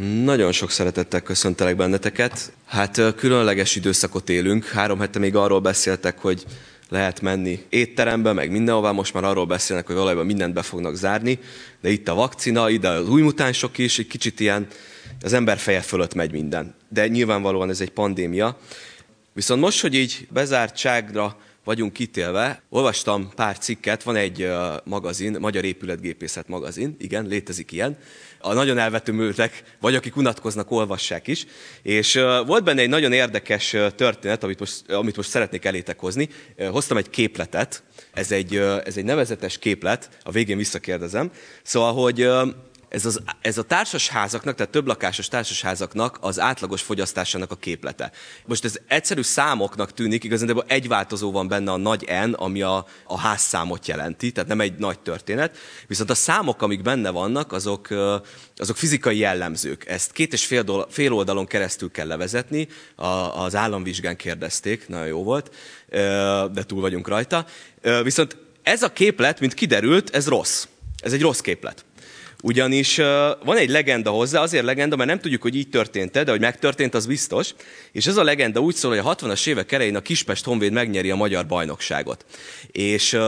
Nagyon sok szeretettel köszöntelek benneteket. Hát különleges időszakot élünk. Három hete még arról beszéltek, hogy lehet menni étterembe, meg mindenhová. Most már arról beszélnek, hogy valójában mindent be fognak zárni. De itt a vakcina, ide az új mutánsok is, egy kicsit ilyen az ember feje fölött megy minden. De nyilvánvalóan ez egy pandémia. Viszont most, hogy így bezártságra vagyunk kitélve. Olvastam pár cikket, van egy magazin, Magyar Épületgépészet magazin, igen, létezik ilyen. A nagyon elvetőmültek, vagy akik unatkoznak, olvassák is. És volt benne egy nagyon érdekes történet, amit most, amit most szeretnék elétek hozni. Hoztam egy képletet, ez egy, ez egy nevezetes képlet, a végén visszakérdezem. Szóval, hogy ez, az, ez a társasházaknak, tehát több lakásos társasházaknak az átlagos fogyasztásának a képlete. Most ez egyszerű számoknak tűnik, igazán egy változó van benne a nagy N, ami a, a házszámot jelenti, tehát nem egy nagy történet. Viszont a számok, amik benne vannak, azok, azok fizikai jellemzők. Ezt két és fél, dola, fél oldalon keresztül kell levezetni, a, az államvizsgán kérdezték, nagyon jó volt, de túl vagyunk rajta. Viszont ez a képlet, mint kiderült, ez rossz. Ez egy rossz képlet. Ugyanis van egy legenda hozzá, azért legenda, mert nem tudjuk, hogy így történt de hogy megtörtént, az biztos. És ez a legenda úgy szól, hogy a 60-as évek elején a Kispest Honvéd megnyeri a magyar bajnokságot. És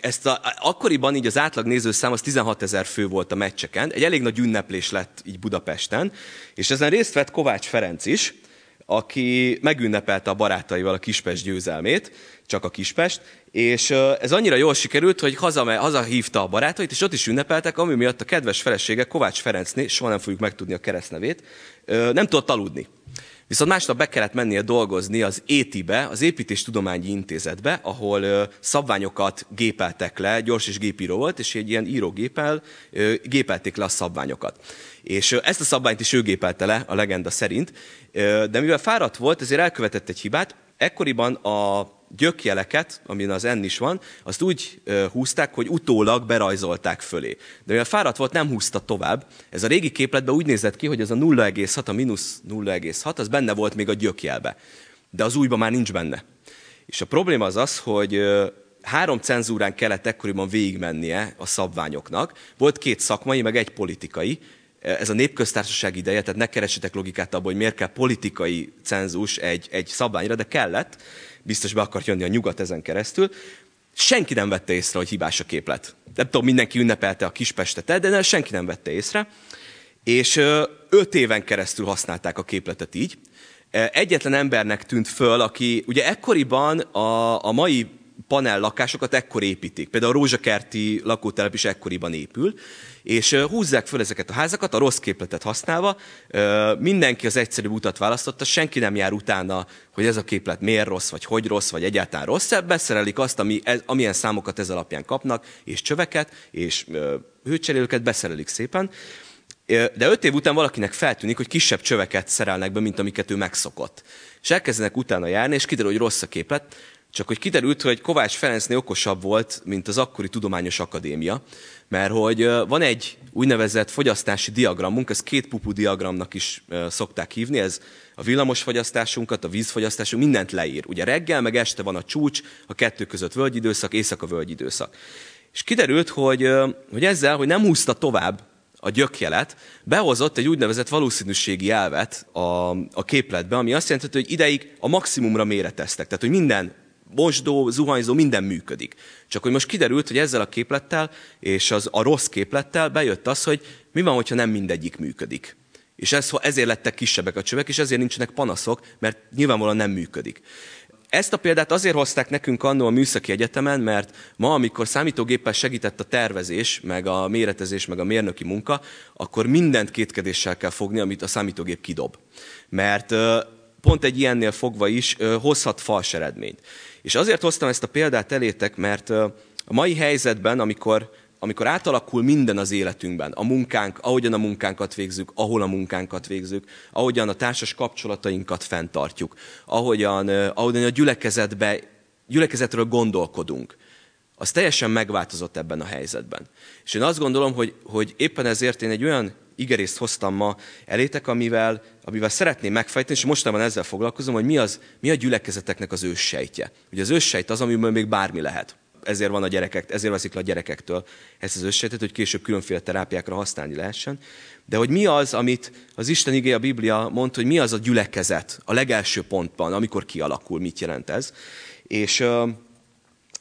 ezt a, akkoriban így az átlag nézőszám az 16 ezer fő volt a meccseken, egy elég nagy ünneplés lett így Budapesten, és ezen részt vett Kovács Ferenc is, aki megünnepelte a barátaival a Kispest győzelmét, csak a Kispest, és ez annyira jól sikerült, hogy haza, hazahívta a barátait, és ott is ünnepeltek, ami miatt a kedves felesége Kovács Ferencné, soha nem fogjuk megtudni a keresztnevét, nem tudott aludni. Viszont másnap be kellett mennie dolgozni az ETI-be, az Építéstudományi Intézetbe, ahol szabványokat gépeltek le, gyors és gépíró volt, és egy ilyen írógépel gépelték le a szabványokat. És ezt a szabványt is ő gépelte le, a legenda szerint, de mivel fáradt volt, ezért elkövetett egy hibát, ekkoriban a gyökjeleket, amin az N is van, azt úgy húzták, hogy utólag berajzolták fölé. De mivel fáradt volt, nem húzta tovább. Ez a régi képletben úgy nézett ki, hogy ez a 0,6, a mínusz 0,6, az benne volt még a gyökjelbe. De az újban már nincs benne. És a probléma az az, hogy három cenzúrán kellett ekkoriban végigmennie a szabványoknak. Volt két szakmai, meg egy politikai. Ez a népköztársaság ideje, tehát ne keresetek logikát abban, hogy miért kell politikai cenzus egy, egy szabványra, de kellett biztos be akart jönni a nyugat ezen keresztül. Senki nem vette észre, hogy hibás a képlet. Nem tudom, mindenki ünnepelte a kispestet, de senki nem vette észre. És öt éven keresztül használták a képletet így. Egyetlen embernek tűnt föl, aki ugye ekkoriban a, a mai panel lakásokat ekkor építik. Például a rózsakerti lakótelep is ekkoriban épül, és húzzák föl ezeket a házakat, a rossz képletet használva, mindenki az egyszerű utat választotta, senki nem jár utána, hogy ez a képlet miért rossz, vagy hogy rossz, vagy egyáltalán rossz, beszerelik azt, ami, amilyen számokat ez alapján kapnak, és csöveket, és hőcserélőket beszerelik szépen, de öt év után valakinek feltűnik, hogy kisebb csöveket szerelnek be, mint amiket ő megszokott. És elkezdenek utána járni, és kiderül, hogy rossz a képlet, csak hogy kiderült, hogy Kovács Ferencnél okosabb volt, mint az akkori Tudományos Akadémia, mert hogy van egy úgynevezett fogyasztási diagramunk, ezt két pupu diagramnak is szokták hívni, ez a villamosfogyasztásunkat, a vízfogyasztásunk, mindent leír. Ugye reggel, meg este van a csúcs, a kettő között völgyidőszak, éjszaka völgyidőszak. És kiderült, hogy, hogy ezzel, hogy nem húzta tovább a gyökjelet, behozott egy úgynevezett valószínűségi elvet a, a képletbe, ami azt jelenti, hogy ideig a maximumra méreteztek. Tehát, hogy minden mosdó, zuhanyzó, minden működik. Csak hogy most kiderült, hogy ezzel a képlettel és az, a rossz képlettel bejött az, hogy mi van, hogyha nem mindegyik működik. És ez, ezért lettek kisebbek a csövek, és ezért nincsenek panaszok, mert nyilvánvalóan nem működik. Ezt a példát azért hozták nekünk annó a Műszaki Egyetemen, mert ma, amikor számítógéppel segített a tervezés, meg a méretezés, meg a mérnöki munka, akkor mindent kétkedéssel kell fogni, amit a számítógép kidob. Mert pont egy ilyennél fogva is hozhat fals eredményt. És azért hoztam ezt a példát elétek, mert a mai helyzetben, amikor, amikor átalakul minden az életünkben, a munkánk, ahogyan a munkánkat végzük, ahol a munkánkat végzük, ahogyan a társas kapcsolatainkat fenntartjuk, ahogyan, ahogyan a gyülekezetbe, gyülekezetről gondolkodunk, az teljesen megváltozott ebben a helyzetben. És én azt gondolom, hogy, hogy éppen ezért én egy olyan igerészt hoztam ma elétek, amivel, amivel szeretném megfejteni, és mostanában ezzel foglalkozom, hogy mi, az, mi a gyülekezeteknek az őssejtje. Ugye az őssejt az, amiből még bármi lehet. ezért van a gyerekek, ezért veszik le a gyerekektől ezt az összetet, hogy később különféle terápiákra használni lehessen. De hogy mi az, amit az Isten igé a Biblia mond, hogy mi az a gyülekezet a legelső pontban, amikor kialakul, mit jelent ez. És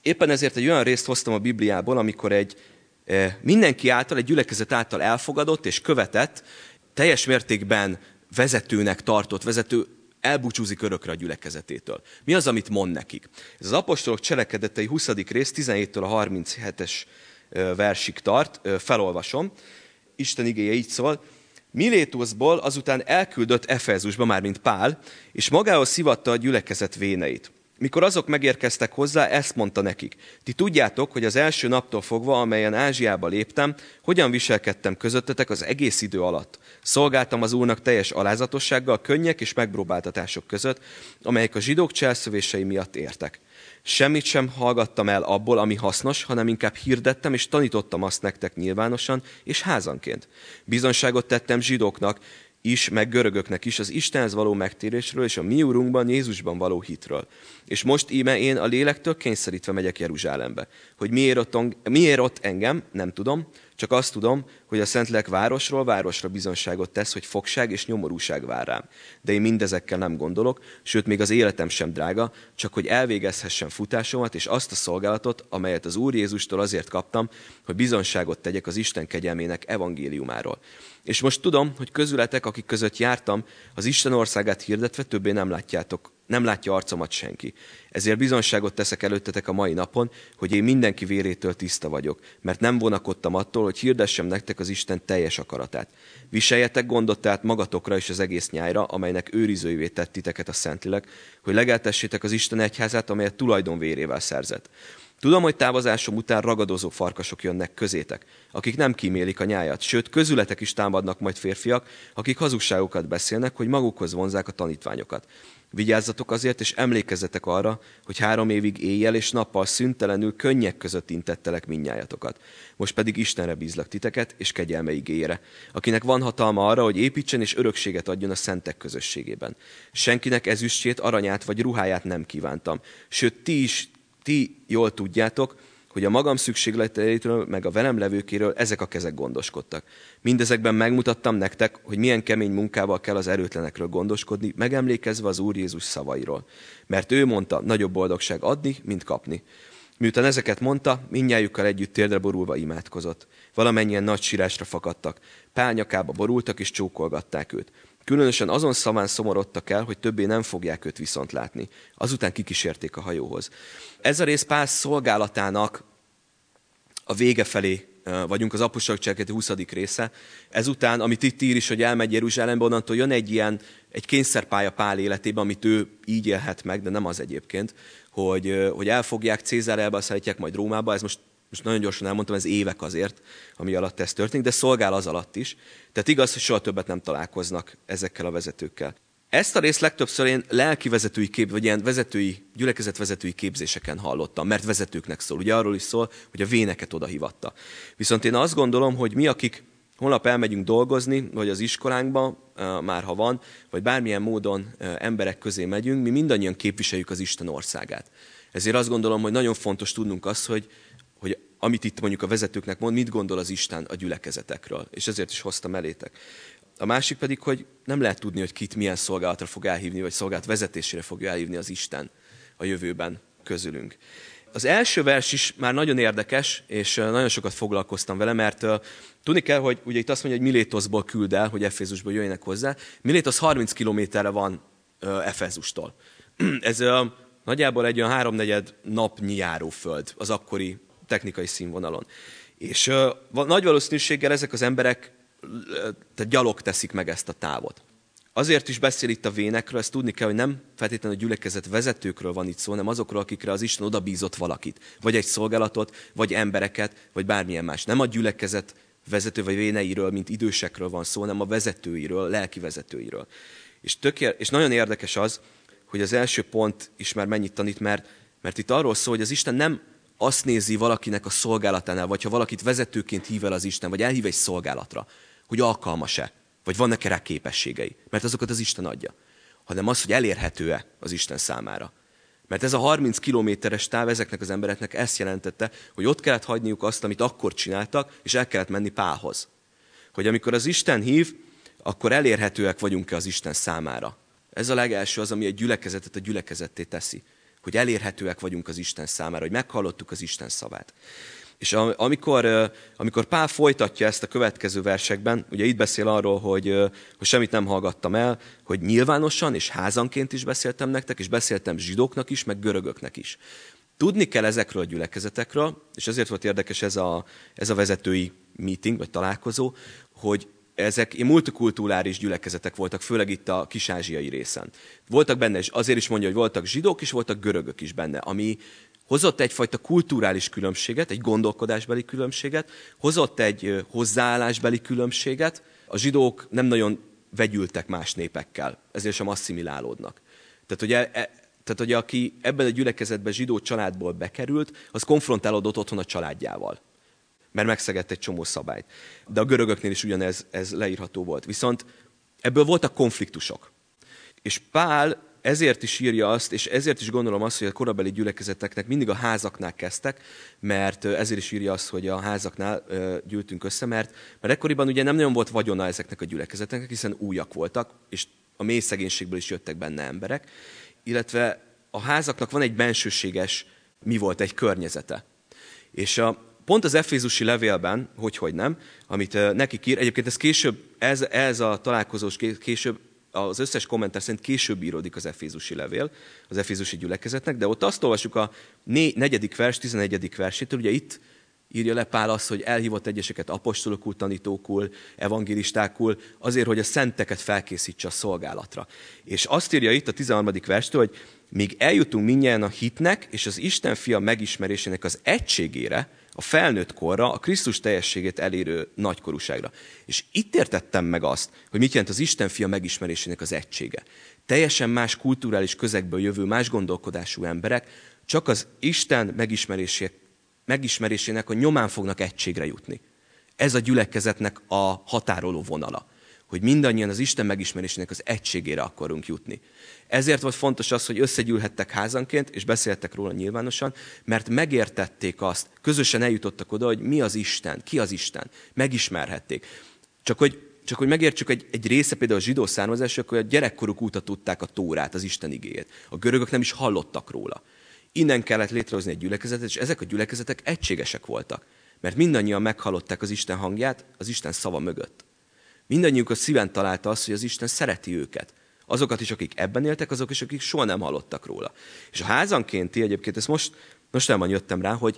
éppen ezért egy olyan részt hoztam a Bibliából, amikor egy uh, mindenki által, egy gyülekezet által elfogadott és követett, teljes mértékben vezetőnek tartott, vezető elbúcsúzik örökre a gyülekezetétől. Mi az, amit mond nekik? Ez az apostolok cselekedetei 20. rész 17-től a 37-es versig tart, felolvasom. Isten igéje így szól. Milétuszból azután elküldött Efezusba, már mint Pál, és magához szivatta a gyülekezet véneit. Mikor azok megérkeztek hozzá, ezt mondta nekik. Ti tudjátok, hogy az első naptól fogva, amelyen Ázsiába léptem, hogyan viselkedtem közöttetek az egész idő alatt. Szolgáltam az Úrnak teljes alázatossággal, könnyek és megpróbáltatások között, amelyek a zsidók cselszövései miatt értek. Semmit sem hallgattam el abból, ami hasznos, hanem inkább hirdettem és tanítottam azt nektek nyilvánosan és házanként. Bizonságot tettem zsidóknak, is, meg görögöknek is az Istenhez való megtérésről és a mi úrunkban, Jézusban való hitről. És most íme én a lélektől kényszerítve megyek Jeruzsálembe. Hogy miért ott, miért ott engem, nem tudom, csak azt tudom, hogy a Szentlélek városról városra bizonságot tesz, hogy fogság és nyomorúság vár rám. De én mindezekkel nem gondolok, sőt még az életem sem drága, csak hogy elvégezhessem futásomat és azt a szolgálatot, amelyet az Úr Jézustól azért kaptam, hogy bizonságot tegyek az Isten kegyelmének evangéliumáról. És most tudom, hogy közületek, akik között jártam, az Isten országát hirdetve többé nem látjátok, nem látja arcomat senki. Ezért bizonságot teszek előttetek a mai napon, hogy én mindenki vérétől tiszta vagyok, mert nem vonakodtam attól, hogy hirdessem nektek az Isten teljes akaratát. Viseljetek gondot tehát magatokra és az egész nyájra, amelynek őrizőivé tett titeket a Szentlélek, hogy legeltessétek az Isten egyházát, amelyet tulajdonvérével szerzett. Tudom, hogy távozásom után ragadozó farkasok jönnek közétek, akik nem kímélik a nyájat, sőt, közületek is támadnak majd férfiak, akik hazugságokat beszélnek, hogy magukhoz vonzák a tanítványokat. Vigyázzatok azért, és emlékezzetek arra, hogy három évig éjjel és nappal szüntelenül könnyek között intettelek minnyájatokat. Most pedig Istenre bízlak titeket, és kegyelme igére, akinek van hatalma arra, hogy építsen és örökséget adjon a szentek közösségében. Senkinek ezüstjét, aranyát vagy ruháját nem kívántam, sőt, ti is ti jól tudjátok, hogy a magam szükségleteitől, meg a velem levőkéről ezek a kezek gondoskodtak. Mindezekben megmutattam nektek, hogy milyen kemény munkával kell az erőtlenekről gondoskodni, megemlékezve az Úr Jézus szavairól. Mert ő mondta, nagyobb boldogság adni, mint kapni. Miután ezeket mondta, mindnyájukkal együtt térdre borulva imádkozott. Valamennyien nagy sírásra fakadtak. Pálnyakába borultak és csókolgatták őt. Különösen azon szaván szomorodtak el, hogy többé nem fogják őt viszont látni. Azután kikísérték a hajóhoz. Ez a rész Pál szolgálatának a vége felé vagyunk, az apostolok cselekedeti 20. része. Ezután, amit itt ír is, hogy elmegy Jeruzsálembe, onnantól jön egy ilyen, egy kényszerpálya Pál életében, amit ő így élhet meg, de nem az egyébként, hogy, hogy elfogják, Cézár elbeszállítják, majd Rómába, ez most most nagyon gyorsan elmondtam, ez évek azért, ami alatt ez történik, de szolgál az alatt is. Tehát igaz, hogy soha többet nem találkoznak ezekkel a vezetőkkel. Ezt a részt legtöbbször én lelki vezetői kép, vagy ilyen vezetői, gyülekezet vezetői képzéseken hallottam, mert vezetőknek szól. Ugye arról is szól, hogy a véneket oda hivatta. Viszont én azt gondolom, hogy mi, akik holnap elmegyünk dolgozni, vagy az iskolánkba, már ha van, vagy bármilyen módon emberek közé megyünk, mi mindannyian képviseljük az Isten országát. Ezért azt gondolom, hogy nagyon fontos tudnunk azt, hogy amit itt mondjuk a vezetőknek mond, mit gondol az Isten a gyülekezetekről. És ezért is hoztam elétek. A másik pedig, hogy nem lehet tudni, hogy kit milyen szolgálatra fog elhívni, vagy szolgálat vezetésére fogja elhívni az Isten a jövőben közülünk. Az első vers is már nagyon érdekes, és nagyon sokat foglalkoztam vele, mert tudni kell, hogy ugye itt azt mondja, hogy Milétoszból küld el, hogy Efézusból jöjjenek hozzá. Milétosz 30 kilométerre van Efezustól. Ez nagyjából egy olyan háromnegyed napnyi járóföld az akkori technikai színvonalon. És nagy valószínűséggel ezek az emberek tehát gyalog teszik meg ezt a távot. Azért is beszél itt a vénekről, ezt tudni kell, hogy nem feltétlenül a gyülekezet vezetőkről van itt szó, hanem azokról, akikre az Isten odabízott valakit. Vagy egy szolgálatot, vagy embereket, vagy bármilyen más. Nem a gyülekezet vezető vagy véneiről, mint idősekről van szó, hanem a vezetőiről, a lelki vezetőiről. És, tökér, és nagyon érdekes az, hogy az első pont is már mennyit tanít, mert, mert itt arról szól, hogy az Isten nem azt nézi valakinek a szolgálatánál, vagy ha valakit vezetőként hív el az Isten, vagy elhív egy szolgálatra, hogy alkalmas-e, vagy vannak-e rá képességei, mert azokat az Isten adja, hanem az, hogy elérhető-e az Isten számára. Mert ez a 30 kilométeres táv ezeknek az embereknek ezt jelentette, hogy ott kellett hagyniuk azt, amit akkor csináltak, és el kellett menni Pálhoz. Hogy amikor az Isten hív, akkor elérhetőek vagyunk-e az Isten számára. Ez a legelső az, ami egy gyülekezetet a gyülekezetté teszi. Hogy elérhetőek vagyunk az Isten számára, hogy meghallottuk az Isten szavát. És amikor, amikor Pál folytatja ezt a következő versekben, ugye itt beszél arról, hogy, hogy semmit nem hallgattam el, hogy nyilvánosan és házanként is beszéltem nektek, és beszéltem zsidóknak is, meg görögöknek is. Tudni kell ezekről a gyülekezetekről, és ezért volt érdekes ez a, ez a vezetői meeting, vagy találkozó, hogy ezek multikulturális gyülekezetek voltak, főleg itt a kisázsiai részen. Voltak benne, és azért is mondja, hogy voltak zsidók, és voltak görögök is benne, ami hozott egyfajta kulturális különbséget, egy gondolkodásbeli különbséget, hozott egy hozzáállásbeli különbséget. A zsidók nem nagyon vegyültek más népekkel, ezért sem asszimilálódnak. Tehát, hogy, e, e, tehát, hogy aki ebben a gyülekezetben zsidó családból bekerült, az konfrontálódott otthon a családjával mert megszegett egy csomó szabályt. De a görögöknél is ugyanez ez leírható volt. Viszont ebből voltak konfliktusok. És Pál ezért is írja azt, és ezért is gondolom azt, hogy a korabeli gyülekezeteknek mindig a házaknál kezdtek, mert ezért is írja azt, hogy a házaknál gyűltünk össze, mert, mert ekkoriban ugye nem nagyon volt vagyona ezeknek a gyülekezeteknek, hiszen újak voltak, és a mély szegénységből is jöttek benne emberek, illetve a házaknak van egy bensőséges, mi volt, egy környezete. És a, pont az Efézusi levélben, hogy hogy nem, amit neki ír, egyébként ez később, ez, ez a találkozós később az összes kommentár szerint később íródik az Efézusi levél, az Efézusi gyülekezetnek, de ott azt olvasjuk a negyedik vers, tizenegyedik versétől, ugye itt írja le Pál azt, hogy elhívott egyeseket apostolokul, tanítókul, evangélistákul, azért, hogy a szenteket felkészítse a szolgálatra. És azt írja itt a 13. verstől, hogy míg eljutunk minnyien a hitnek és az Isten fia megismerésének az egységére, a felnőtt korra, a Krisztus teljességét elérő nagykorúságra. És itt értettem meg azt, hogy mit jelent az Isten fia megismerésének az egysége. Teljesen más kulturális közegből jövő, más gondolkodású emberek csak az Isten megismerésének a nyomán fognak egységre jutni. Ez a gyülekezetnek a határoló vonala hogy mindannyian az Isten megismerésének az egységére akarunk jutni. Ezért volt fontos az, hogy összegyűlhettek házanként, és beszéltek róla nyilvánosan, mert megértették azt, közösen eljutottak oda, hogy mi az Isten, ki az Isten, megismerhették. Csak hogy, csak hogy megértsük egy, egy része, például a zsidó származások, hogy a gyerekkoruk óta tudták a Tórát, az Isten igéjét. A görögök nem is hallottak róla. Innen kellett létrehozni egy gyülekezetet, és ezek a gyülekezetek egységesek voltak. Mert mindannyian meghallották az Isten hangját az Isten szava mögött. Mindannyiuk a szíven találta azt, hogy az Isten szereti őket. Azokat is, akik ebben éltek, azok is, akik soha nem hallottak róla. És a házankénti, egyébként ezt most, most nem jöttem rá, hogy,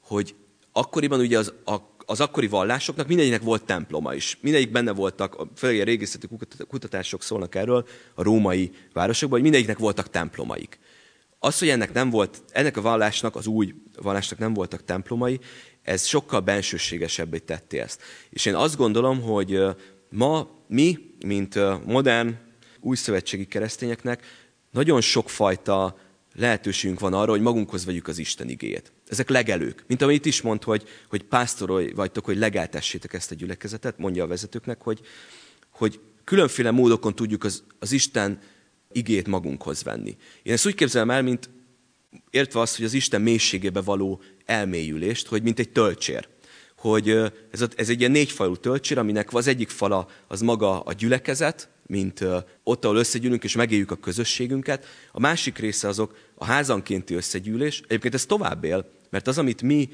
hogy akkoriban ugye az, a, az akkori vallásoknak mindegyiknek volt temploma is. Mindegyik benne voltak, főleg a régészeti kutatások szólnak erről, a római városokban, hogy mindegyiknek voltak templomaik. Az, hogy ennek nem volt, ennek a vallásnak, az új vallásnak nem voltak templomai, ez sokkal bensőségesebbé tetti ezt. És én azt gondolom, hogy ma mi, mint modern, új szövetségi keresztényeknek nagyon sokfajta lehetőségünk van arra, hogy magunkhoz vegyük az Isten igéjét. Ezek legelők. Mint amit is mond, hogy, hogy pásztorolj vagytok, hogy legeltessétek ezt a gyülekezetet, mondja a vezetőknek, hogy, hogy különféle módokon tudjuk az, az Isten igét magunkhoz venni. Én ezt úgy képzelem el, mint értve azt, hogy az Isten mélységébe való elmélyülést, hogy mint egy töltsér. Hogy ez, ez egy ilyen négyfalú töltsér, aminek az egyik fala az maga a gyülekezet, mint ott, ahol összegyűlünk és megéljük a közösségünket. A másik része azok a házankénti összegyűlés. Egyébként ez tovább él, mert az, amit mi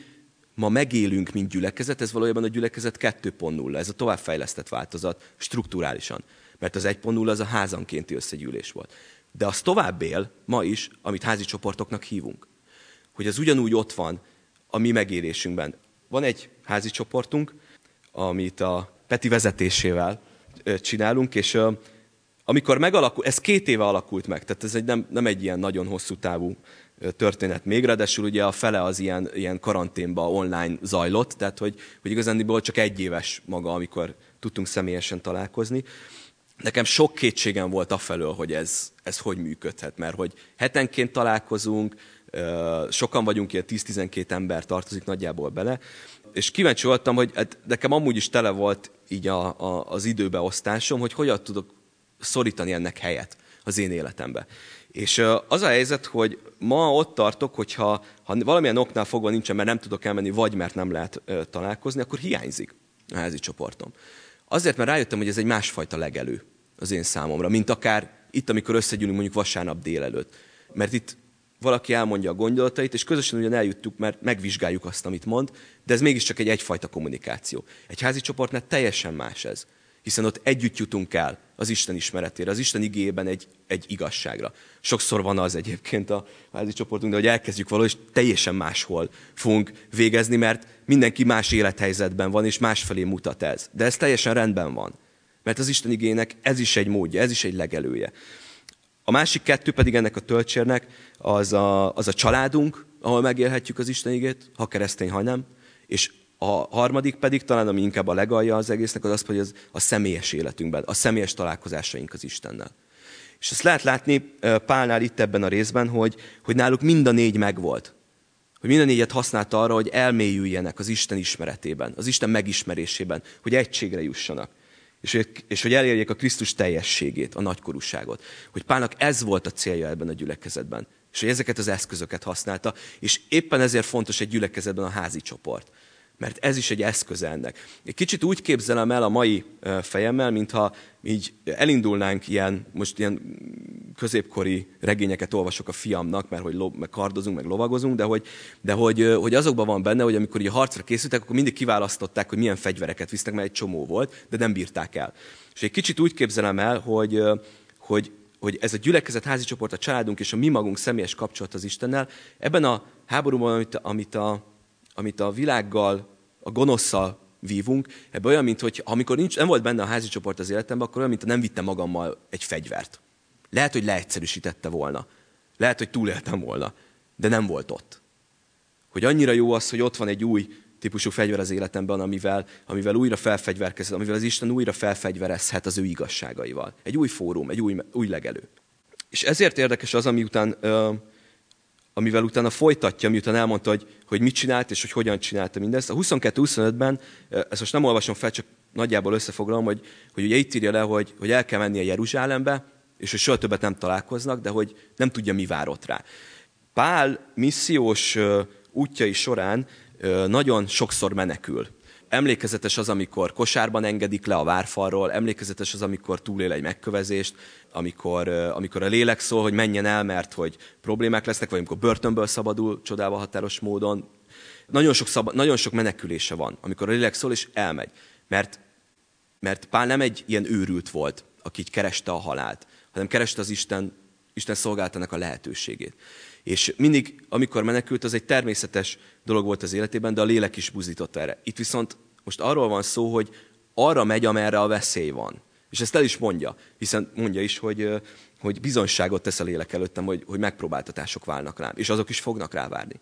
ma megélünk, mint gyülekezet, ez valójában a gyülekezet 2.0, ez a továbbfejlesztett változat strukturálisan. Mert az 1.0 az a házankénti összegyűlés volt. De az tovább él ma is, amit házi csoportoknak hívunk. Hogy az ugyanúgy ott van a mi megélésünkben. Van egy házi csoportunk, amit a Peti vezetésével csinálunk, és amikor megalakult, ez két éve alakult meg, tehát ez egy nem, nem egy ilyen nagyon hosszú távú történet még, ráadásul ugye a fele az ilyen, ilyen karanténba online zajlott, tehát hogy, hogy igazán csak egy éves maga, amikor tudtunk személyesen találkozni. Nekem sok kétségem volt afelől, hogy ez, ez hogy működhet, mert hogy hetenként találkozunk, sokan vagyunk, ilyen 10-12 ember tartozik nagyjából bele, és kíváncsi voltam, hogy hát nekem amúgy is tele volt így a, a, az időbeosztásom, hogy hogyan tudok szorítani ennek helyet az én életembe. És az a helyzet, hogy ma ott tartok, hogyha ha valamilyen oknál fogva nincsen, mert nem tudok elmenni, vagy mert nem lehet találkozni, akkor hiányzik a házi csoportom. Azért, mert rájöttem, hogy ez egy másfajta legelő az én számomra, mint akár itt, amikor összegyűlünk mondjuk vasárnap délelőtt. Mert itt valaki elmondja a gondolatait, és közösen ugyan eljuttuk, mert megvizsgáljuk azt, amit mond, de ez mégiscsak egy egyfajta kommunikáció. Egy házi csoportnál teljesen más ez, hiszen ott együtt jutunk el az Isten ismeretére, az Isten igében egy, egy igazságra. Sokszor van az egyébként a házi de hogy elkezdjük valahogy, és teljesen máshol fogunk végezni, mert mindenki más élethelyzetben van, és másfelé mutat ez. De ez teljesen rendben van. Mert az Isten igének ez is egy módja, ez is egy legelője. A másik kettő pedig ennek a töltsérnek az a, az a családunk, ahol megélhetjük az Isten igét, ha keresztény, ha nem. És a harmadik pedig, talán ami inkább a legalja az egésznek, az az, hogy az a személyes életünkben, a személyes találkozásaink az Istennel. És ezt lehet látni Pálnál itt ebben a részben, hogy, hogy náluk mind a négy megvolt. Hogy mind a négyet használta arra, hogy elmélyüljenek az Isten ismeretében, az Isten megismerésében, hogy egységre jussanak és, és hogy elérjék a Krisztus teljességét, a nagykorúságot. Hogy Pálnak ez volt a célja ebben a gyülekezetben. És hogy ezeket az eszközöket használta, és éppen ezért fontos egy gyülekezetben a házi csoport mert ez is egy eszköz ennek. Egy kicsit úgy képzelem el a mai fejemmel, mintha így elindulnánk ilyen, most ilyen középkori regényeket olvasok a fiamnak, mert hogy lo, meg kardozunk, meg lovagozunk, de, hogy, de hogy, hogy azokban van benne, hogy amikor így harcra készültek, akkor mindig kiválasztották, hogy milyen fegyvereket visznek, mert egy csomó volt, de nem bírták el. És egy kicsit úgy képzelem el, hogy, hogy, hogy ez a gyülekezet, házi csoport, a családunk és a mi magunk személyes kapcsolat az Istennel, ebben a háborúban, amit, amit a, amit a világgal, a gonoszszal vívunk, ebben olyan, mint hogy amikor nincs, nem volt benne a házi csoport az életemben, akkor olyan, mint nem vittem magammal egy fegyvert. Lehet, hogy leegyszerűsítette volna. Lehet, hogy túléltem volna. De nem volt ott. Hogy annyira jó az, hogy ott van egy új típusú fegyver az életemben, amivel, amivel újra felfegyverkezhet, amivel az Isten újra felfegyverezhet az ő igazságaival. Egy új fórum, egy új, új legelő. És ezért érdekes az, ami után amivel utána folytatja, miután elmondta, hogy, hogy mit csinált, és hogy hogyan csinálta mindezt. A 22-25-ben, ezt most nem olvasom fel, csak nagyjából összefoglalom, hogy, hogy ugye itt írja le, hogy, hogy el kell mennie Jeruzsálembe, és hogy soha többet nem találkoznak, de hogy nem tudja, mi vár ott rá. Pál missziós útjai során nagyon sokszor menekül. Emlékezetes az, amikor kosárban engedik le a várfalról, emlékezetes az, amikor túlél egy megkövezést, amikor, amikor a lélek szól, hogy menjen el, mert hogy problémák lesznek, vagy amikor börtönből szabadul csodálva határos módon. Nagyon sok, szab, nagyon sok menekülése van, amikor a lélek szól, és elmegy. Mert, mert Pál nem egy ilyen őrült volt, aki így kereste a halált, hanem kereste az Isten, Isten szolgáltanak a lehetőségét. És mindig, amikor menekült, az egy természetes dolog volt az életében, de a lélek is buzított erre. Itt viszont most arról van szó, hogy arra megy, amerre a veszély van. És ezt el is mondja, hiszen mondja is, hogy, hogy bizonyságot tesz a lélek előttem, hogy, hogy megpróbáltatások válnak rám, és azok is fognak rávárni.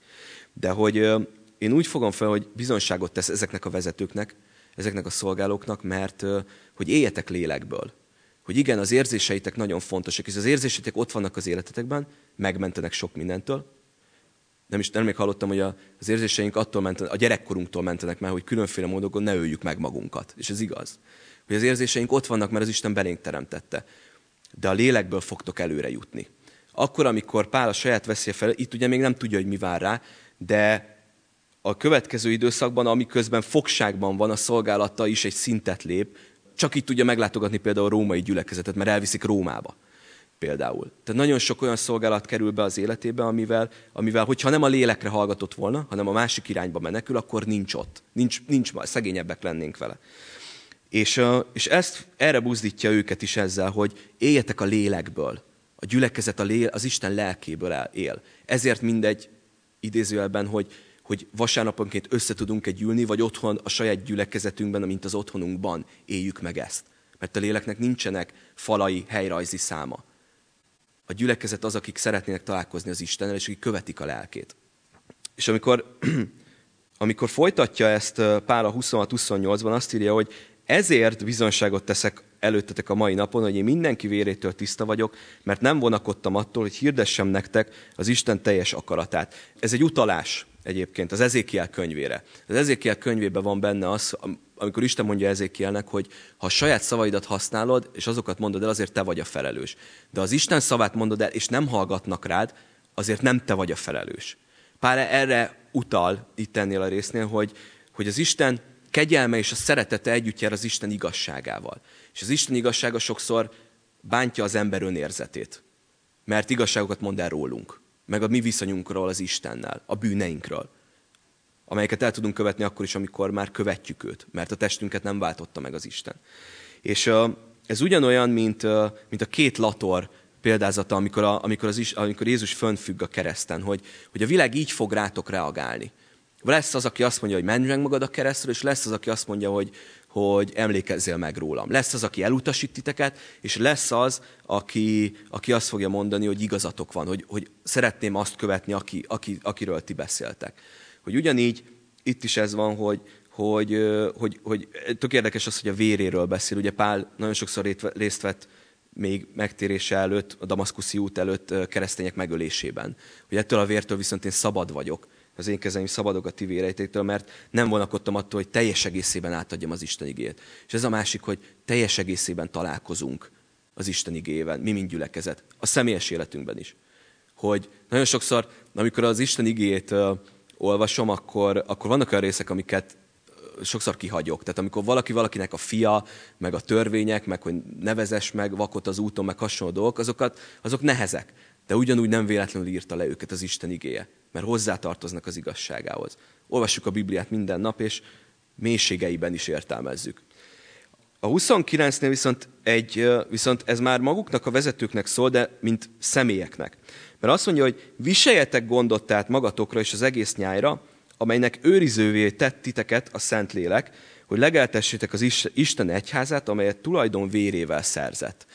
De hogy én úgy fogom fel, hogy bizonyságot tesz ezeknek a vezetőknek, ezeknek a szolgálóknak, mert hogy éljetek lélekből. Hogy igen, az érzéseitek nagyon fontosak, és az érzéseitek ott vannak az életetekben, megmentenek sok mindentől, nem is nem még hallottam, hogy az érzéseink attól mentenek, a gyerekkorunktól mentenek már, hogy különféle módokon ne öljük meg magunkat. És ez igaz. Hogy az érzéseink ott vannak, mert az Isten belénk teremtette. De a lélekből fogtok előre jutni. Akkor, amikor Pál a saját veszélye fel, itt ugye még nem tudja, hogy mi vár rá, de a következő időszakban, amiközben fogságban van, a szolgálata is egy szintet lép, csak itt tudja meglátogatni például a római gyülekezetet, mert elviszik Rómába például. Tehát nagyon sok olyan szolgálat kerül be az életébe, amivel, amivel hogyha nem a lélekre hallgatott volna, hanem a másik irányba menekül, akkor nincs ott. Nincs, nincs szegényebbek lennénk vele. És, és ezt erre buzdítja őket is ezzel, hogy éljetek a lélekből. A gyülekezet a lél, az Isten lelkéből él. Ezért mindegy idézőjelben, hogy, hogy vasárnaponként össze tudunk egy ülni, vagy otthon a saját gyülekezetünkben, mint az otthonunkban éljük meg ezt. Mert a léleknek nincsenek falai, helyrajzi száma a gyülekezet az, akik szeretnének találkozni az Istennel, és akik követik a lelkét. És amikor, amikor folytatja ezt Pál a 26-28-ban, azt írja, hogy ezért bizonságot teszek előttetek a mai napon, hogy én mindenki vérétől tiszta vagyok, mert nem vonakodtam attól, hogy hirdessem nektek az Isten teljes akaratát. Ez egy utalás egyébként az Ezékiel könyvére. Az Ezékiel könyvében van benne az, amikor Isten mondja Ezékielnek, hogy ha a saját szavaidat használod, és azokat mondod el, azért te vagy a felelős. De az Isten szavát mondod el, és nem hallgatnak rád, azért nem te vagy a felelős. Pár erre utal itt ennél a résznél, hogy, hogy az Isten kegyelme és a szeretete együtt jár az Isten igazságával. És az Isten igazsága sokszor bántja az ember önérzetét. Mert igazságokat mond el rólunk, meg a mi viszonyunkról az Istennel, a bűneinkről, amelyeket el tudunk követni akkor is, amikor már követjük őt, mert a testünket nem váltotta meg az Isten. És ez ugyanolyan, mint, mint a két lator példázata, amikor, a, amikor, az is, amikor Jézus fönfügg a kereszten, hogy, hogy a világ így fog rátok reagálni. Lesz az, aki azt mondja, hogy menj meg magad a keresztről, és lesz az, aki azt mondja, hogy, hogy emlékezzél meg rólam. Lesz az, aki elutasít titeket, és lesz az, aki, aki azt fogja mondani, hogy igazatok van, hogy, hogy szeretném azt követni, aki, aki, akiről ti beszéltek. Hogy ugyanígy itt is ez van, hogy, hogy, hogy, hogy tök érdekes az, hogy a véréről beszél. Ugye Pál nagyon sokszor részt vett még megtérése előtt, a damaszkuszi út előtt keresztények megölésében. Hogy ettől a vértől viszont én szabad vagyok az én kezeim szabadok a ti véreitéktől, mert nem vonakodtam attól, hogy teljes egészében átadjam az Isten igét. És ez a másik, hogy teljes egészében találkozunk az Isten igével, mi mind gyülekezet, a személyes életünkben is. Hogy nagyon sokszor, amikor az Isten igét uh, olvasom, akkor, akkor vannak olyan részek, amiket sokszor kihagyok. Tehát amikor valaki valakinek a fia, meg a törvények, meg hogy nevezes meg vakot az úton, meg hasonló dolgok, azokat, azok nehezek. De ugyanúgy nem véletlenül írta le őket az Isten igéje mert hozzátartoznak az igazságához. Olvassuk a Bibliát minden nap, és mélységeiben is értelmezzük. A 29-nél viszont, egy, viszont ez már maguknak a vezetőknek szól, de mint személyeknek. Mert azt mondja, hogy viseljetek gondot tehát magatokra és az egész nyájra, amelynek őrizővé tett titeket a Szentlélek, hogy legeltessétek az Isten egyházát, amelyet tulajdon vérével szerzett.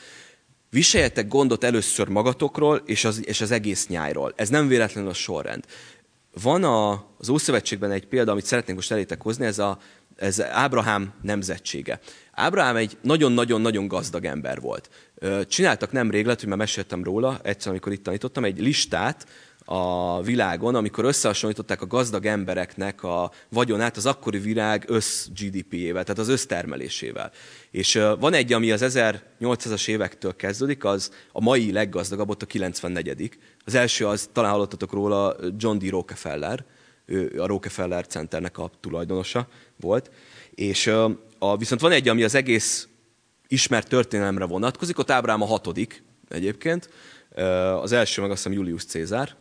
Viseljetek gondot először magatokról és az, és az egész nyájról. Ez nem véletlenül a sorrend. Van a, az Ószövetségben egy példa, amit szeretnénk most elétek hozni, ez, a, ez Ábrahám nemzetsége. Ábrahám egy nagyon-nagyon-nagyon gazdag ember volt. Csináltak nemrég, lehet, hogy már meséltem róla, egyszer, amikor itt tanítottam, egy listát, a világon, amikor összehasonlították a gazdag embereknek a vagyonát az akkori virág össz GDP-ével, tehát az össztermelésével. És van egy, ami az 1800-as évektől kezdődik, az a mai leggazdagabb, ott a 94 Az első az, talán hallottatok róla, John D. Rockefeller, ő a Rockefeller Centernek a tulajdonosa volt. És a, viszont van egy, ami az egész ismert történelemre vonatkozik, ott Ábrám a hatodik egyébként, az első meg azt hiszem Julius Cézár,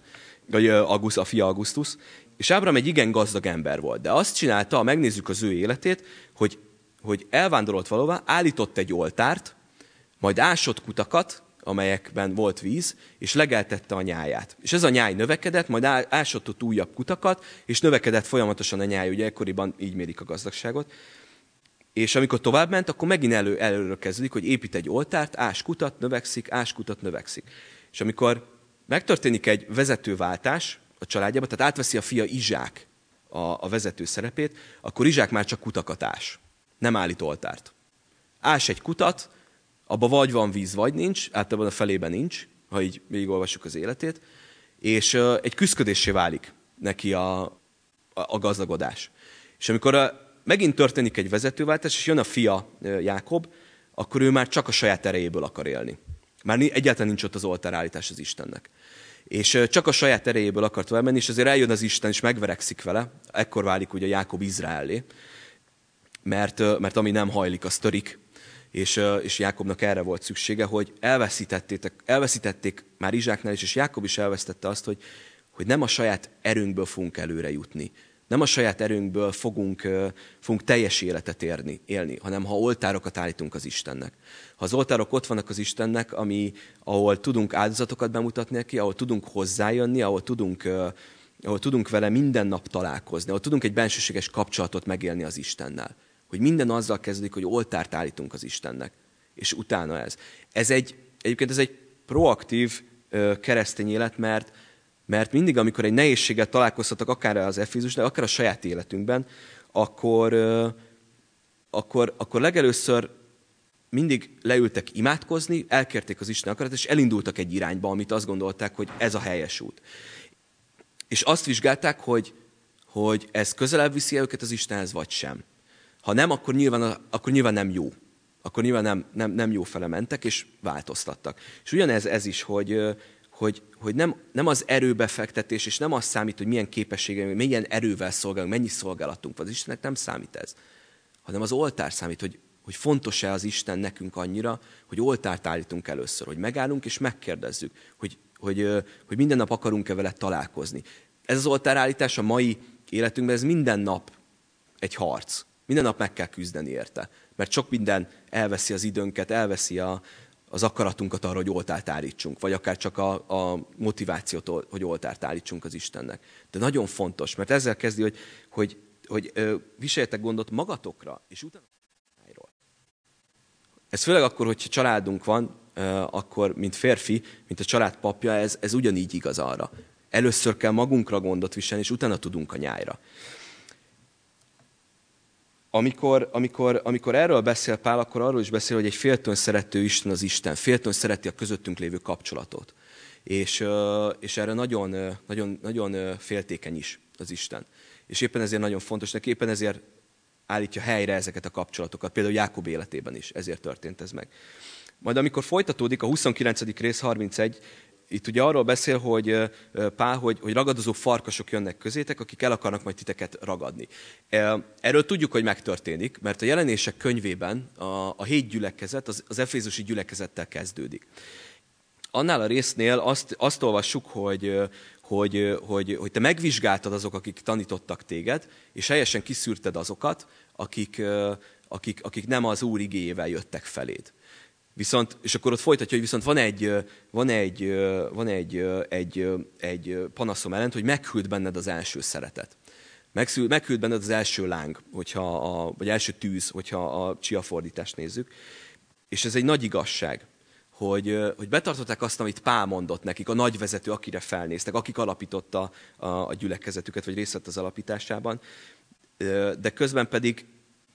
vagy August, a fia Augustus, és Ábrám egy igen gazdag ember volt, de azt csinálta, ha megnézzük az ő életét, hogy, hogy elvándorolt valóvá, állított egy oltárt, majd ásott kutakat, amelyekben volt víz, és legeltette a nyáját. És ez a nyáj növekedett, majd ásott ott újabb kutakat, és növekedett folyamatosan a nyáj, ugye ekkoriban így mérik a gazdagságot. És amikor tovább ment, akkor megint elő, előről kezdődik, hogy épít egy oltárt, ás kutat, növekszik, ás kutat, növekszik. És amikor megtörténik egy vezetőváltás a családjában, tehát átveszi a fia Izsák a, a vezető szerepét, akkor Izsák már csak kutakat ás, nem állít oltárt. Ás egy kutat, abba vagy van víz, vagy nincs, általában a felében nincs, ha így végigolvassuk az életét, és uh, egy küzdködésé válik neki a, a, a gazdagodás. És amikor uh, megint történik egy vezetőváltás, és jön a fia Jákob, akkor ő már csak a saját erejéből akar élni. Már egyáltalán nincs ott az oltárállítás az Istennek. És csak a saját erejéből akart tovább menni, és azért eljön az Isten, és megverekszik vele. Ekkor válik ugye Jákob Izraelé, mert, mert ami nem hajlik, az törik. És, és Jákobnak erre volt szüksége, hogy elveszítették, elveszítették már Izsáknál is, és Jákob is elvesztette azt, hogy, hogy nem a saját erőnkből fogunk előre jutni, nem a saját erőnkből fogunk, fogunk teljes életet érni, élni, hanem ha oltárokat állítunk az Istennek. Ha az oltárok ott vannak az Istennek, ami, ahol tudunk áldozatokat bemutatni neki, ahol tudunk hozzájönni, ahol tudunk, ahol tudunk vele minden nap találkozni, ahol tudunk egy bensőséges kapcsolatot megélni az Istennel. Hogy minden azzal kezdődik, hogy oltárt állítunk az Istennek. És utána ez. Ez egy, egyébként ez egy proaktív keresztény élet, mert mert mindig, amikor egy nehézséggel találkoztatok, akár az Efézus, de akár a saját életünkben, akkor, akkor, akkor legelőször mindig leültek imádkozni, elkérték az Isten akarat, és elindultak egy irányba, amit azt gondolták, hogy ez a helyes út. És azt vizsgálták, hogy, hogy ez közelebb viszi őket az Istenhez, vagy sem. Ha nem, akkor nyilván, akkor nyilván nem jó. Akkor nyilván nem, nem, nem jó fele mentek, és változtattak. És ugyanez ez is, hogy, hogy, hogy nem, nem az erőbefektetés, és nem az számít, hogy milyen képessége, milyen erővel szolgálunk, mennyi szolgálatunk van. Az Istennek nem számít ez, hanem az oltár számít, hogy, hogy fontos-e az Isten nekünk annyira, hogy oltárt állítunk először, hogy megállunk és megkérdezzük, hogy, hogy, hogy minden nap akarunk-e vele találkozni. Ez az oltárállítás a mai életünkben, ez minden nap egy harc. Minden nap meg kell küzdeni érte. Mert sok minden elveszi az időnket, elveszi a, az akaratunkat arra, hogy oltárt állítsunk, vagy akár csak a, a motivációt, hogy oltárt állítsunk az Istennek. De nagyon fontos, mert ezzel kezdi, hogy, hogy, hogy viseljetek gondot magatokra, és utána ez főleg akkor, hogyha családunk van, akkor, mint férfi, mint a család papja, ez, ez ugyanígy igaz arra. Először kell magunkra gondot viselni, és utána tudunk a nyájra. Amikor, amikor, amikor erről beszél Pál, akkor arról is beszél, hogy egy féltön szerető Isten az Isten. Féltön szereti a közöttünk lévő kapcsolatot. És, és erre nagyon, nagyon, nagyon féltékeny is az Isten. És éppen ezért nagyon fontos neki, éppen ezért állítja helyre ezeket a kapcsolatokat. Például Jákob életében is ezért történt ez meg. Majd amikor folytatódik a 29. rész 31, itt ugye arról beszél, hogy Pál, hogy, hogy ragadozó farkasok jönnek közétek, akik el akarnak majd titeket ragadni. Erről tudjuk, hogy megtörténik, mert a jelenések könyvében a, a hét gyülekezet az, az efézusi gyülekezettel kezdődik. Annál a résznél azt, azt olvassuk, hogy, hogy, hogy, hogy te megvizsgáltad azok, akik tanítottak téged, és helyesen kiszűrted azokat, akik, akik, akik nem az Úr igéjével jöttek feléd. Viszont, és akkor ott folytatja, hogy viszont van egy, van egy, van egy, egy, egy panaszom ellent, hogy meghűlt benned az első szeretet. Meghűlt benned az első láng, hogyha a, vagy első tűz, hogyha a csia fordítást nézzük. És ez egy nagy igazság, hogy, hogy betartották azt, amit Pál mondott nekik, a nagyvezető, akire felnéztek, akik alapította a, a gyülekezetüket, vagy részt vett az alapításában, de közben pedig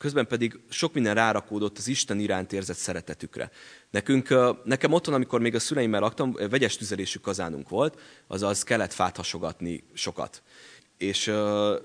közben pedig sok minden rárakódott az Isten iránt érzett szeretetükre. Nekünk, nekem otthon, amikor még a szüleimmel laktam, vegyes tüzelésű kazánunk volt, azaz kellett fát hasogatni sokat. És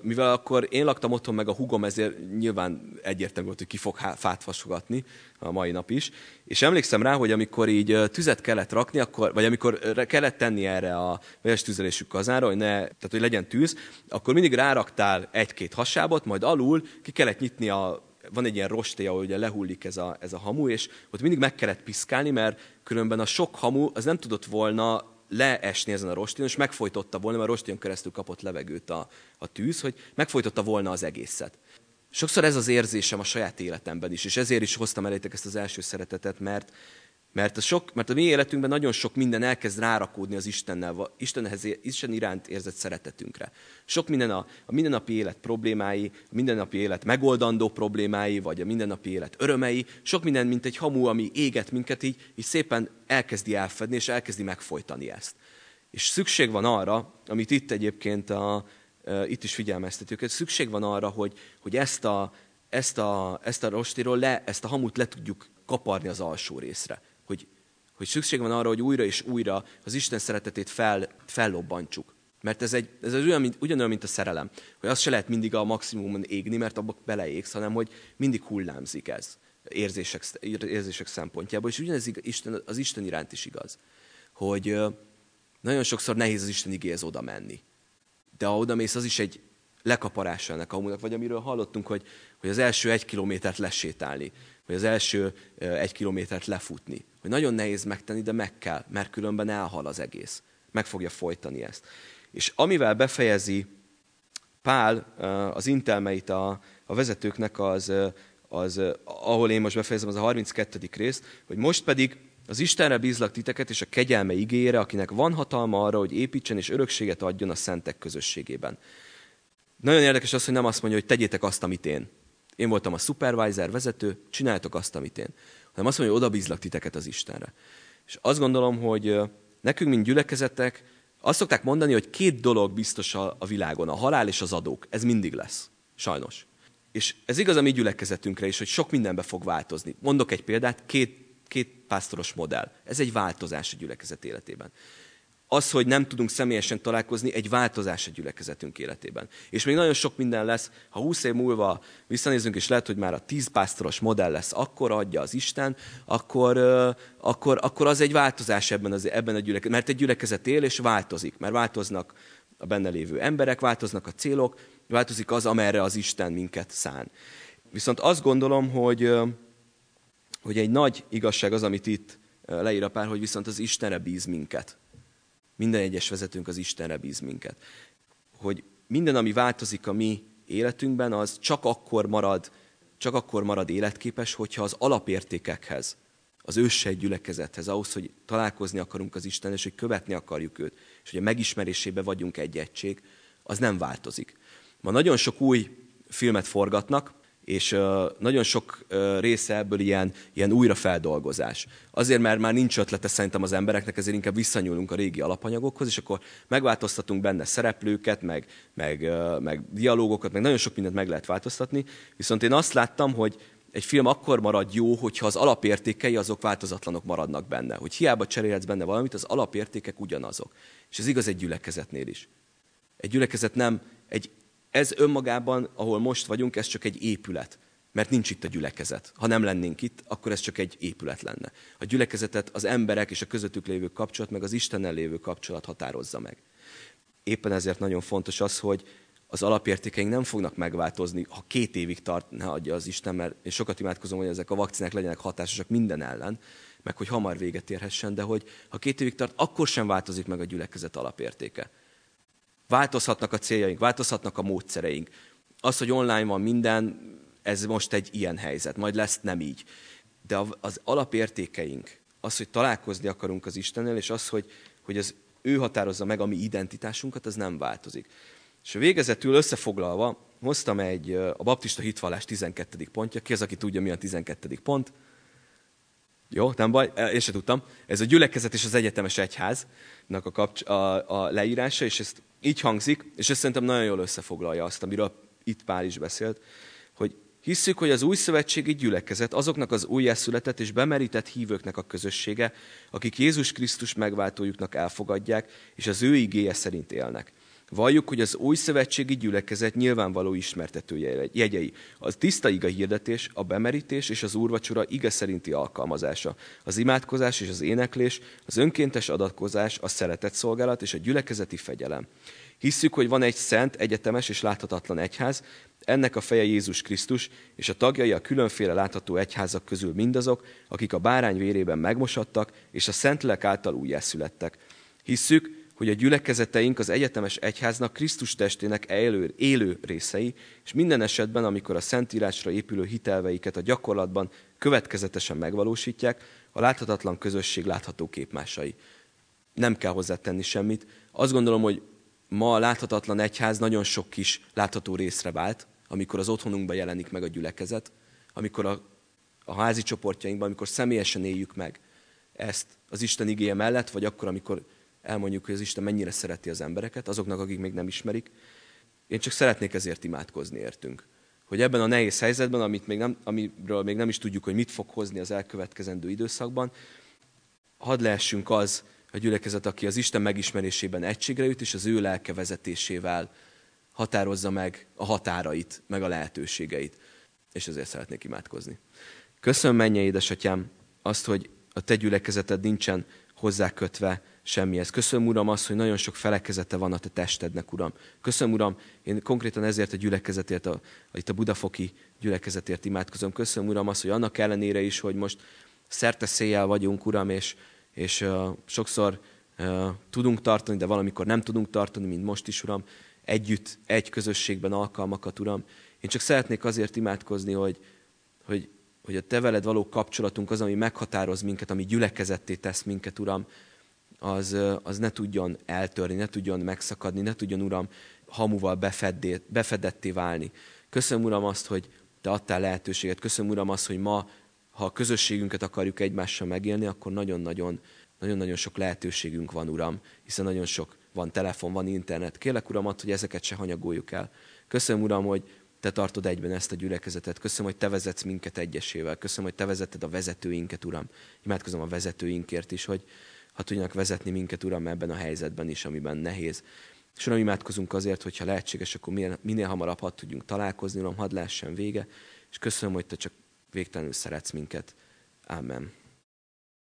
mivel akkor én laktam otthon meg a hugom, ezért nyilván egyértelmű volt, hogy ki fog fát hasogatni a mai nap is. És emlékszem rá, hogy amikor így tüzet kellett rakni, akkor, vagy amikor kellett tenni erre a vegyes tüzelésű kazára, hogy, ne, tehát hogy legyen tűz, akkor mindig ráraktál egy-két hasábot, majd alul ki kellett nyitni a van egy ilyen rosté, ahol ugye lehullik ez a, ez a hamu, és ott mindig meg kellett piszkálni, mert különben a sok hamu az nem tudott volna leesni ezen a rostén, és megfojtotta volna, mert a rostén keresztül kapott levegőt a, a tűz, hogy megfojtotta volna az egészet. Sokszor ez az érzésem a saját életemben is, és ezért is hoztam elétek ezt az első szeretetet, mert mert a, sok, mert a mi életünkben nagyon sok minden elkezd rárakódni az Istennel, Istenhez, Isten iránt érzett szeretetünkre. Sok minden a, a mindennapi élet problémái, a mindennapi élet megoldandó problémái, vagy a mindennapi élet örömei, sok minden, mint egy hamu, ami éget minket, így, így szépen elkezdi elfedni, és elkezdi megfojtani ezt. És szükség van arra, amit itt egyébként a, itt is figyelmeztetők, hogy szükség van arra, hogy, hogy ezt a, ezt a, ezt a rostiról le, ezt a hamut le tudjuk kaparni az alsó részre hogy, hogy szükség van arra, hogy újra és újra az Isten szeretetét fel, fellobbantsuk. Mert ez, egy, ez olyan, mint, ugyanolyan, mint a szerelem. Hogy azt se lehet mindig a maximumon égni, mert abba beleégsz, hanem hogy mindig hullámzik ez érzések, érzések szempontjából. És ugyanez Isten, az Isten iránt is igaz. Hogy nagyon sokszor nehéz az Isten igéhez oda menni. De ha oda mész, az is egy lekaparása ennek a homunak, vagy amiről hallottunk, hogy, hogy az első egy kilométert lesétálni, vagy az első egy kilométert lefutni. Hogy nagyon nehéz megtenni, de meg kell, mert különben elhal az egész. Meg fogja folytani ezt. És amivel befejezi Pál az intelmeit a, a vezetőknek, az, az, ahol én most befejezem, az a 32. rész, hogy most pedig az Istenre bízlak titeket, és a kegyelme igére, akinek van hatalma arra, hogy építsen és örökséget adjon a szentek közösségében. Nagyon érdekes az, hogy nem azt mondja, hogy tegyétek azt, amit én. Én voltam a supervisor, vezető, csináljátok azt, amit én. Hanem azt mondja, hogy oda bízlak titeket az Istenre. És azt gondolom, hogy nekünk, mint gyülekezetek, azt szokták mondani, hogy két dolog biztos a világon, a halál és az adók. Ez mindig lesz. Sajnos. És ez igaz a mi gyülekezetünkre is, hogy sok mindenbe fog változni. Mondok egy példát, két, két pásztoros modell. Ez egy változás a gyülekezet életében. Az, hogy nem tudunk személyesen találkozni, egy változás a gyülekezetünk életében. És még nagyon sok minden lesz, ha 20 év múlva visszanézünk, és lehet, hogy már a tíz pásztoros modell lesz, akkor adja az Isten, akkor, akkor, akkor az egy változás ebben, az, ebben a gyülekezetben. Mert egy gyülekezet él, és változik, mert változnak a benne lévő emberek, változnak a célok, változik az, amerre az Isten minket szán. Viszont azt gondolom, hogy, hogy egy nagy igazság az, amit itt leír a pár, hogy viszont az Istenre bíz minket. Minden egyes vezetőnk az Istenre bíz minket. Hogy minden, ami változik a mi életünkben, az csak akkor marad, csak akkor marad életképes, hogyha az alapértékekhez, az őssej gyülekezethez, ahhoz, hogy találkozni akarunk az Isten, és hogy követni akarjuk őt, és hogy a megismerésébe vagyunk egy egység, az nem változik. Ma nagyon sok új filmet forgatnak, és nagyon sok része ebből ilyen, ilyen újrafeldolgozás. Azért, mert már nincs ötlete szerintem az embereknek, ezért inkább visszanyúlunk a régi alapanyagokhoz, és akkor megváltoztatunk benne szereplőket, meg, meg, meg dialógokat, meg nagyon sok mindent meg lehet változtatni. Viszont én azt láttam, hogy egy film akkor marad jó, hogyha az alapértékei azok változatlanok maradnak benne. Hogy hiába cserélhetsz benne valamit, az alapértékek ugyanazok. És ez igaz egy gyülekezetnél is. Egy gyülekezet nem egy ez önmagában, ahol most vagyunk, ez csak egy épület. Mert nincs itt a gyülekezet. Ha nem lennénk itt, akkor ez csak egy épület lenne. A gyülekezetet az emberek és a közöttük lévő kapcsolat, meg az Istennel lévő kapcsolat határozza meg. Éppen ezért nagyon fontos az, hogy az alapértékeink nem fognak megváltozni, ha két évig tart, ne adja az Isten, mert én sokat imádkozom, hogy ezek a vakcinák legyenek hatásosak minden ellen, meg hogy hamar véget érhessen, de hogy ha két évig tart, akkor sem változik meg a gyülekezet alapértéke. Változhatnak a céljaink, változhatnak a módszereink. Az, hogy online van minden, ez most egy ilyen helyzet, majd lesz nem így. De az alapértékeink, az, hogy találkozni akarunk az Istennel, és az, hogy, hogy az ő határozza meg a mi identitásunkat, az nem változik. És végezetül összefoglalva, hoztam egy a baptista hitvallás 12. pontja. Ki az, aki tudja, mi a 12. pont? Jó, nem baj, én sem tudtam. Ez a gyülekezet és az egyetemes egyháznak a, kapcs- a, a leírása, és ezt így hangzik, és ez szerintem nagyon jól összefoglalja azt, amiről itt Pál is beszélt, hogy hisszük, hogy az új szövetségi gyülekezet azoknak az újjászületett és bemerített hívőknek a közössége, akik Jézus Krisztus megváltójuknak elfogadják, és az ő igéje szerint élnek. Valljuk, hogy az új szövetségi gyülekezet nyilvánvaló ismertető jegyei. A tiszta iga hirdetés, a bemerítés és az úrvacsora ige szerinti alkalmazása. Az imádkozás és az éneklés, az önkéntes adatkozás, a szeretet szolgálat és a gyülekezeti fegyelem. Hisszük, hogy van egy szent, egyetemes és láthatatlan egyház, ennek a feje Jézus Krisztus, és a tagjai a különféle látható egyházak közül mindazok, akik a bárány vérében megmosattak, és a Szentlélek által újjászülettek. Hisszük, hogy a gyülekezeteink az egyetemes egyháznak Krisztus testének élő, élő részei, és minden esetben, amikor a Szentírásra épülő hitelveiket a gyakorlatban következetesen megvalósítják, a láthatatlan közösség látható képmásai. Nem kell hozzátenni semmit. Azt gondolom, hogy ma a láthatatlan egyház nagyon sok kis látható részre vált, amikor az otthonunkban jelenik meg a gyülekezet, amikor a, a házi csoportjainkban, amikor személyesen éljük meg ezt az Isten igéje mellett, vagy akkor, amikor elmondjuk, hogy az Isten mennyire szereti az embereket, azoknak, akik még nem ismerik. Én csak szeretnék ezért imádkozni értünk. Hogy ebben a nehéz helyzetben, amit még nem, amiről még nem is tudjuk, hogy mit fog hozni az elkövetkezendő időszakban, hadd lehessünk az a gyülekezet, aki az Isten megismerésében egységre jut, és az ő lelke vezetésével határozza meg a határait, meg a lehetőségeit. És ezért szeretnék imádkozni. Köszönöm, menje édesatyám, azt, hogy a te gyülekezeted nincsen hozzákötve semmihez. Köszönöm, Uram, azt, hogy nagyon sok felekezete van a te testednek, Uram. Köszönöm, Uram, én konkrétan ezért a gyülekezetért, a, a, itt a budafoki gyülekezetért imádkozom. Köszönöm, Uram, azt, hogy annak ellenére is, hogy most szerte széjjel vagyunk, Uram, és, és uh, sokszor uh, tudunk tartani, de valamikor nem tudunk tartani, mint most is, Uram, együtt, egy közösségben alkalmakat, Uram. Én csak szeretnék azért imádkozni, hogy, hogy, hogy a Te veled való kapcsolatunk az, ami meghatároz minket, ami gyülekezetté tesz minket, Uram, az, az ne tudjon eltörni, ne tudjon megszakadni, ne tudjon, Uram, hamuval befeddé, befedetté válni. Köszönöm, Uram, azt, hogy Te adtál lehetőséget. Köszönöm, Uram, azt, hogy ma, ha a közösségünket akarjuk egymással megélni, akkor nagyon-nagyon nagyon-nagyon sok lehetőségünk van, Uram, hiszen nagyon sok van telefon, van internet. Kérlek, Uram, hogy ezeket se hanyagoljuk el. Köszönöm, Uram, hogy Te tartod egyben ezt a gyülekezetet. Köszönöm, hogy Te vezetsz minket egyesével. Köszönöm, hogy Te vezeted a vezetőinket, Uram. Imádkozom a vezetőinkért is, hogy, ha tudjanak vezetni minket, Uram, ebben a helyzetben is, amiben nehéz. És Uram, imádkozunk azért, hogyha lehetséges, akkor minél, minél hamarabb hadd tudjunk találkozni, Uram, hadd lássen vége, és köszönöm, hogy Te csak végtelenül szeretsz minket. Amen.